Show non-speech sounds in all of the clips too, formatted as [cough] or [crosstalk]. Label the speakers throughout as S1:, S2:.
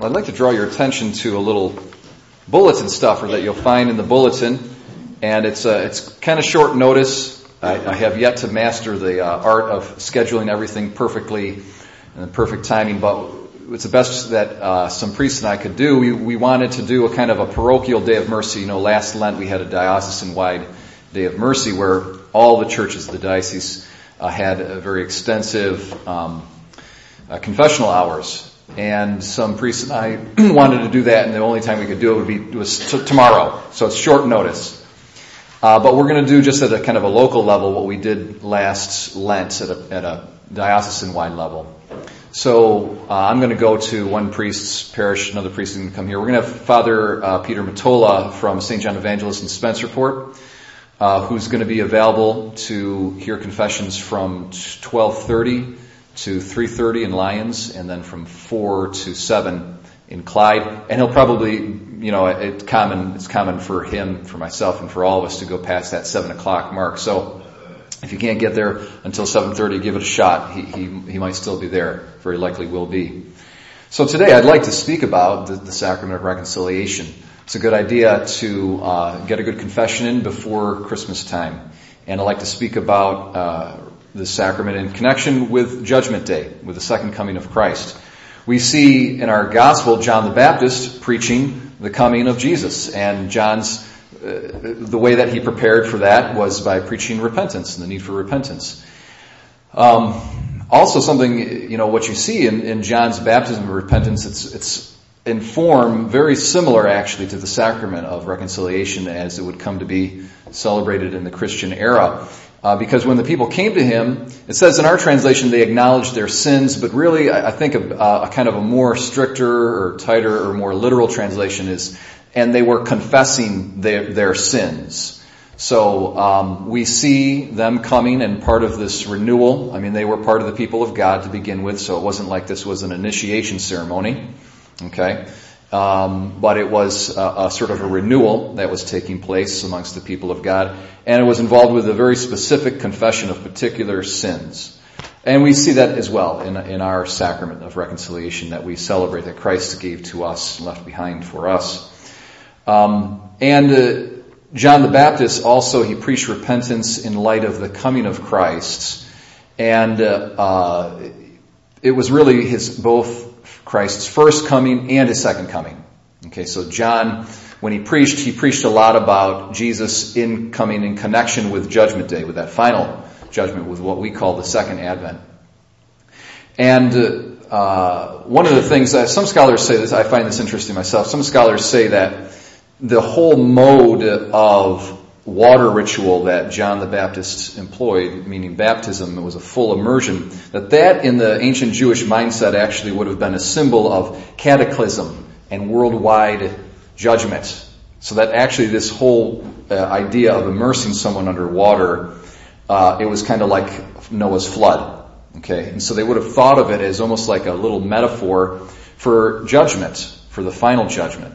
S1: I'd like to draw your attention to a little bulletin stuffer that you'll find in the bulletin, and it's uh, it's kind of short notice. I, I, have yet to master the uh, art of scheduling everything perfectly and perfect timing, but it's the best that uh, some priests and I could do. We, we wanted to do a kind of a parochial day of mercy. You know, last Lent we had a diocesan-wide day of mercy where all the churches of the diocese uh, had very extensive um, uh, confessional hours and some priests and I [clears throat] wanted to do that, and the only time we could do it would be was t- tomorrow. So it's short notice. Uh, but we're going to do just at a kind of a local level what we did last Lent at a, at a diocesan-wide level. So uh, I'm going to go to one priest's parish, another priest is going to come here. We're going to have Father uh, Peter Matola from St. John Evangelist in Spencerport, uh, who's going to be available to hear confessions from 1230 to 3.30 in Lyons and then from 4 to 7 in Clyde. And he'll probably, you know, it's common, it's common for him, for myself, and for all of us to go past that 7 o'clock mark. So if you can't get there until 7.30, give it a shot. He, he, he might still be there. Very likely will be. So today I'd like to speak about the, the sacrament of reconciliation. It's a good idea to uh, get a good confession in before Christmas time. And I'd like to speak about uh, the sacrament in connection with Judgment Day, with the second coming of Christ. We see in our gospel John the Baptist preaching the coming of Jesus, and John's uh, the way that he prepared for that was by preaching repentance and the need for repentance. Um, also, something you know what you see in, in John's baptism of repentance, it's it's in form very similar actually to the sacrament of reconciliation as it would come to be celebrated in the Christian era. Uh, because when the people came to him, it says in our translation they acknowledged their sins, but really I, I think a, a, kind of a more stricter or tighter or more literal translation is, and they were confessing their, their sins. So um, we see them coming and part of this renewal. I mean, they were part of the people of God to begin with, so it wasn't like this was an initiation ceremony. Okay. Um, but it was a, a, sort of a renewal that was taking place amongst the people of God, and it was involved with a very specific confession of particular sins. And we see that as well in, in our sacrament of reconciliation that we celebrate that Christ gave to us and left behind for us. Um, and uh, John the Baptist also he preached repentance in light of the coming of Christ, and uh, uh, it was really his both Christ's first coming and his second coming. Okay, so John, when he preached, he preached a lot about Jesus in coming in connection with Judgment Day, with that final judgment, with what we call the second advent. And uh, one of the things that some scholars say this, I find this interesting myself. Some scholars say that the whole mode of water ritual that John the Baptist employed, meaning baptism, it was a full immersion, that that in the ancient Jewish mindset actually would have been a symbol of cataclysm and worldwide judgment. So that actually this whole uh, idea of immersing someone underwater, uh, it was kind of like Noah's flood. Okay, and so they would have thought of it as almost like a little metaphor for judgment, for the final judgment.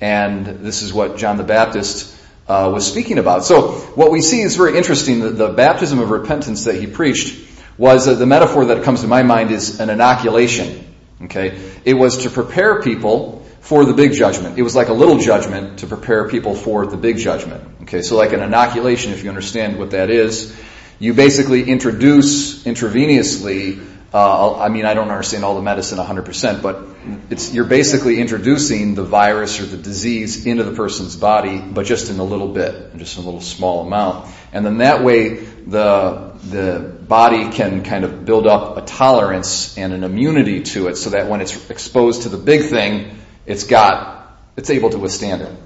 S1: And this is what John the Baptist uh, was speaking about. So what we see is very interesting. The, the baptism of repentance that he preached was uh, the metaphor that comes to my mind is an inoculation. Okay, it was to prepare people for the big judgment. It was like a little judgment to prepare people for the big judgment. Okay, so like an inoculation, if you understand what that is, you basically introduce intravenously uh, I mean, I don't understand all the medicine 100%, but it's, you're basically introducing the virus or the disease into the person's body, but just in a little bit, just in a little small amount. And then that way, the, the body can kind of build up a tolerance and an immunity to it so that when it's exposed to the big thing, it's got, it's able to withstand it.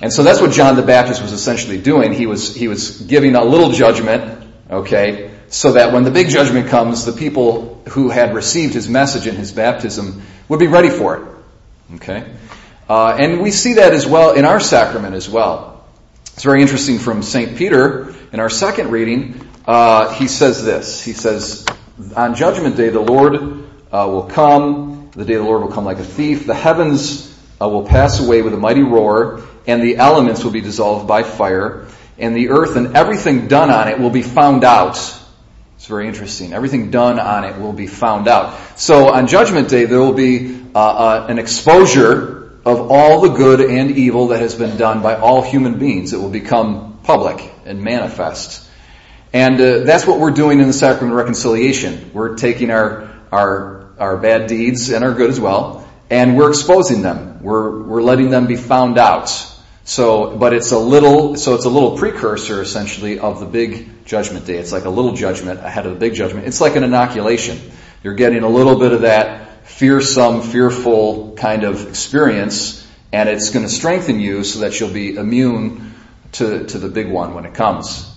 S1: And so that's what John the Baptist was essentially doing. He was, he was giving a little judgment, okay, so that when the big judgment comes, the people who had received his message in his baptism would be ready for it. Okay? Uh, and we see that as well in our sacrament as well. It's very interesting from St. Peter in our second reading. Uh, he says this. He says, On judgment day, the Lord uh, will come. The day of the Lord will come like a thief. The heavens uh, will pass away with a mighty roar, and the elements will be dissolved by fire, and the earth and everything done on it will be found out It's very interesting. Everything done on it will be found out. So on Judgment Day, there will be uh, uh, an exposure of all the good and evil that has been done by all human beings. It will become public and manifest. And uh, that's what we're doing in the sacrament of reconciliation. We're taking our, our, our bad deeds and our good as well, and we're exposing them. We're, we're letting them be found out. So, but it's a little, so it's a little precursor essentially of the big judgment day. It's like a little judgment ahead of the big judgment. It's like an inoculation. You're getting a little bit of that fearsome, fearful kind of experience, and it's going to strengthen you so that you'll be immune to, to the big one when it comes.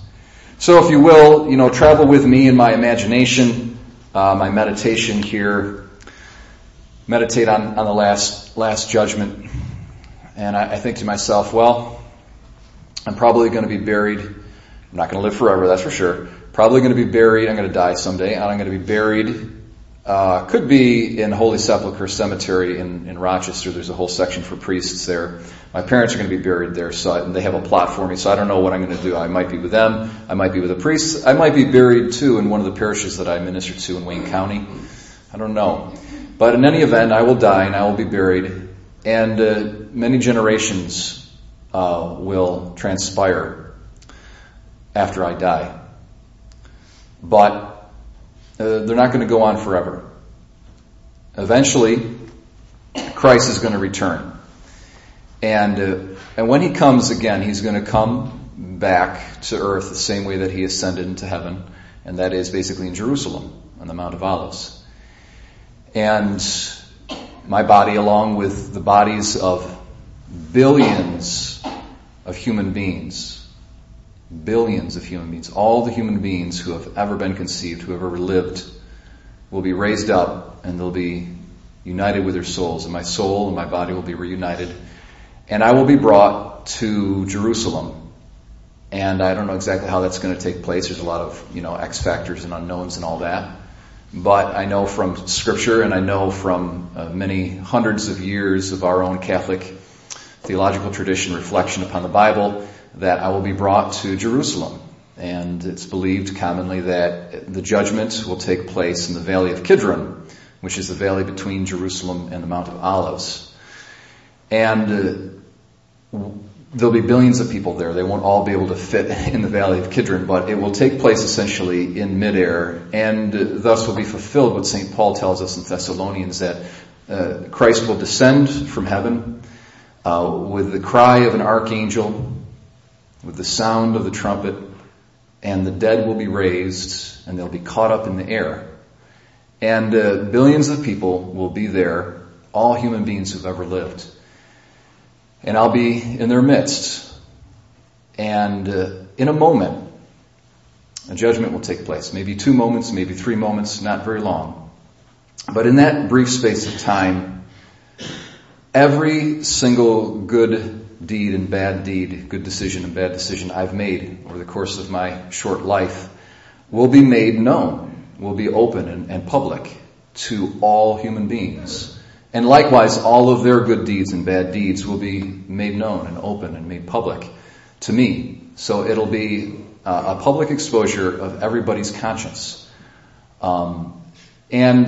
S1: So if you will, you know, travel with me in my imagination, uh, my meditation here. Meditate on, on the last, last judgment. And I, I think to myself, well, I'm probably going to be buried. I'm not going to live forever, that's for sure. Probably going to be buried. I'm going to die someday, and I'm going to be buried uh, could be in Holy Sepulchre Cemetery in, in Rochester. There's a whole section for priests there. My parents are going to be buried there, so I, they have a plot for me. So I don't know what I'm going to do. I might be with them. I might be with the priests. I might be buried too in one of the parishes that I minister to in Wayne County. I don't know. But in any event, I will die and I will be buried, and uh, many generations uh, will transpire after I die. But uh, they're not going to go on forever. Eventually, Christ is going to return. And, uh, and when he comes again, he's going to come back to earth the same way that he ascended into heaven, and that is basically in Jerusalem on the Mount of Olives. And my body, along with the bodies of billions of human beings, billions of human beings, all the human beings who have ever been conceived, who have ever lived, will be raised up and they'll be united with their souls. And my soul and my body will be reunited. And I will be brought to Jerusalem. And I don't know exactly how that's going to take place. There's a lot of, you know, X factors and unknowns and all that. But I know from scripture and I know from uh, many hundreds of years of our own Catholic theological tradition reflection upon the Bible that I will be brought to Jerusalem. And it's believed commonly that the judgment will take place in the valley of Kidron, which is the valley between Jerusalem and the Mount of Olives. And uh, there'll be billions of people there. They won't all be able to fit [laughs] in the valley of Kidron, but it will take place essentially in midair, and thus will be fulfilled what St. Paul tells us in Thessalonians that uh, Christ will descend from heaven uh, with the cry of an archangel with the sound of the trumpet, and the dead will be raised, and they'll be caught up in the air. And uh, billions of people will be there, all human beings who've ever lived. And I'll be in their midst. And uh, in a moment, a judgment will take place. Maybe two moments, maybe three moments, not very long. But in that brief space of time, every single good deed and bad deed, good decision and bad decision I've made over the course of my short life will be made known, will be open and, and public to all human beings. And likewise, all of their good deeds and bad deeds will be made known and open and made public to me. So it'll be uh, a public exposure of everybody's conscience. Um, and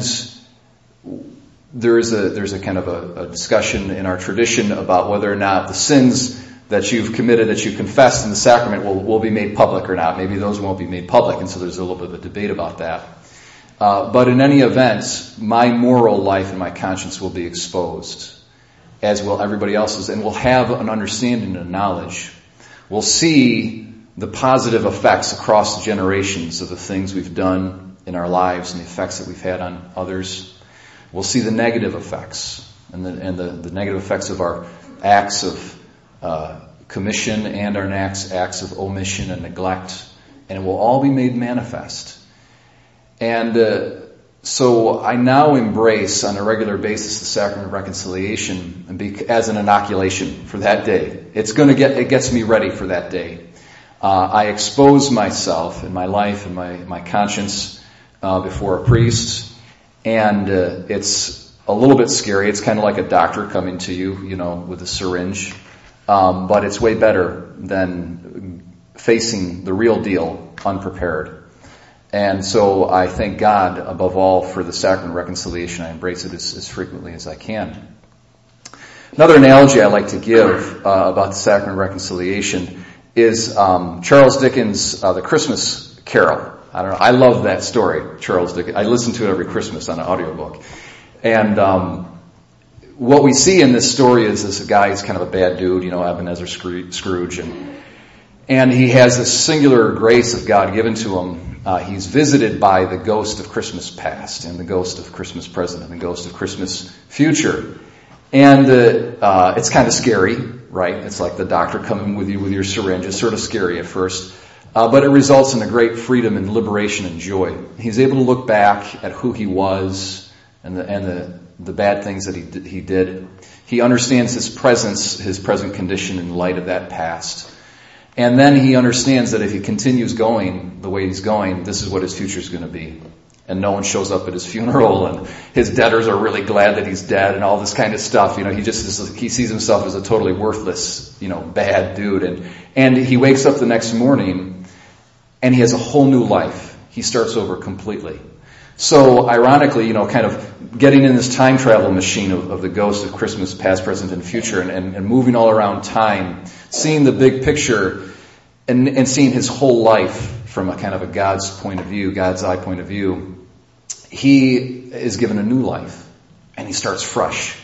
S1: there is a there's a kind of a, a, discussion in our tradition about whether or not the sins that you've committed that you confessed in the sacrament will, will be made public or not. Maybe those won't be made public, and so there's a little bit of a debate about that. Uh, but in any event, my moral life and my conscience will be exposed, as will everybody else's, and we'll have an understanding and knowledge. We'll see the positive effects across generations of the things we've done in our lives and the effects that we've had on others we'll see the negative effects and the, and the, the negative effects of our acts of uh, commission and our acts, acts of omission and neglect, and it will all be made manifest. And uh, so I now embrace on a regular basis the sacrament of reconciliation as an inoculation for that day. It's going to get it gets me ready for that day. Uh, I expose myself and my life and my my conscience uh, before a priest and uh, it's a little bit scary. It's kind of like a doctor coming to you, you know, with a syringe. Um, but it's way better than facing the real deal unprepared. And so I thank God above all for the sacrament of reconciliation. I embrace it as, as frequently as I can. Another analogy I like to give uh, about the sacrament of reconciliation is um, Charles Dickens' uh, The Christmas Carol. I don't know. I love that story, Charles Dickens. I listen to it every Christmas on an audiobook. And um, what we see in this story is this guy is kind of a bad dude, you know, Ebenezer Scrooge, and and he has this singular grace of God given to him. Uh, he's visited by the ghost of Christmas past and the ghost of Christmas present and the ghost of Christmas future. And uh, uh, it's kind of scary, right? It's like the doctor coming with you with your syringe. It's sort of scary at first. Uh, but it results in a great freedom and liberation and joy. He's able to look back at who he was and the, and the, the bad things that he he did. He understands his presence, his present condition in light of that past. And then he understands that if he continues going the way he's going, this is what his future is going to be and no one shows up at his funeral and his debtors are really glad that he's dead and all this kind of stuff. You know, he just he sees himself as a totally worthless, you know, bad dude and and he wakes up the next morning and he has a whole new life. He starts over completely. So ironically, you know, kind of getting in this time travel machine of, of the ghost of Christmas past, present, and future and, and, and moving all around time, seeing the big picture and, and seeing his whole life from a kind of a God's point of view, God's eye point of view, he is given a new life and he starts fresh.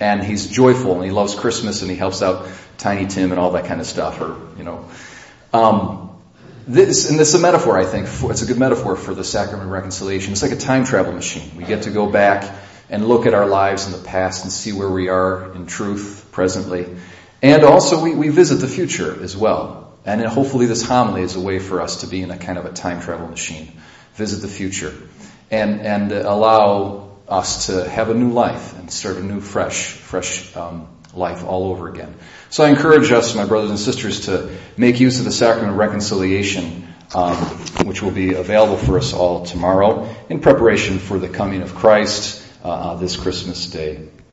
S1: And he's joyful and he loves Christmas and he helps out Tiny Tim and all that kind of stuff or, you know, um, this, and this is a metaphor, I think. It's a good metaphor for the sacrament of reconciliation. It's like a time travel machine. We get to go back and look at our lives in the past and see where we are in truth presently. And also we, we visit the future as well. And hopefully this homily is a way for us to be in a kind of a time travel machine. Visit the future and, and allow us to have a new life and start a new, fresh, fresh um, life all over again. So I encourage us, my brothers and sisters, to make use of the sacrament of reconciliation, um, which will be available for us all tomorrow in preparation for the coming of Christ uh, this Christmas day.